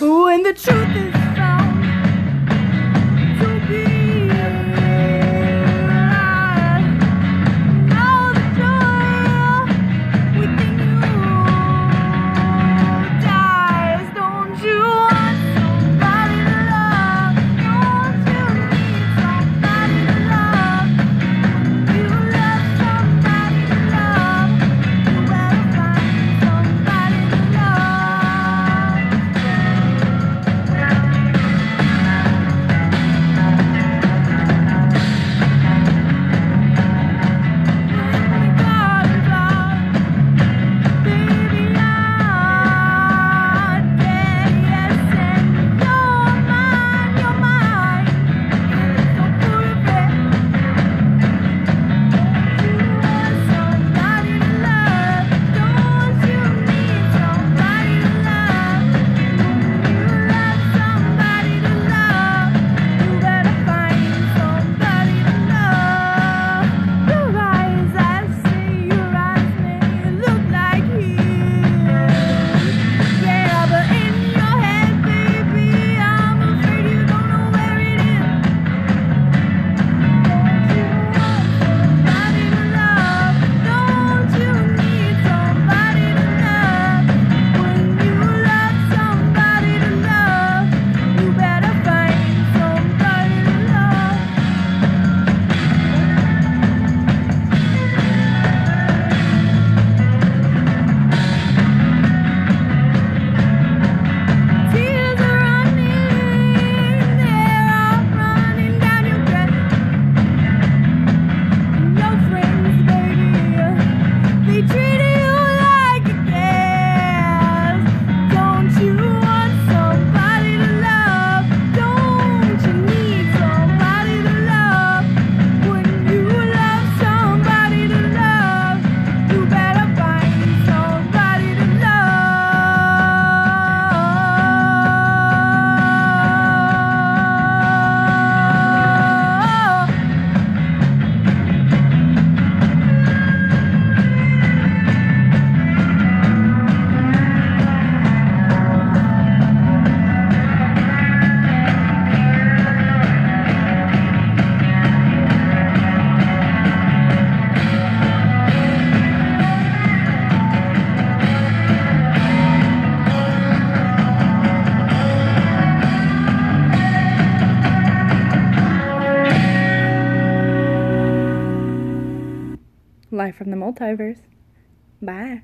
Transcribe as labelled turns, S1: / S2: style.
S1: When the truth is
S2: Live from the multiverse. Bye.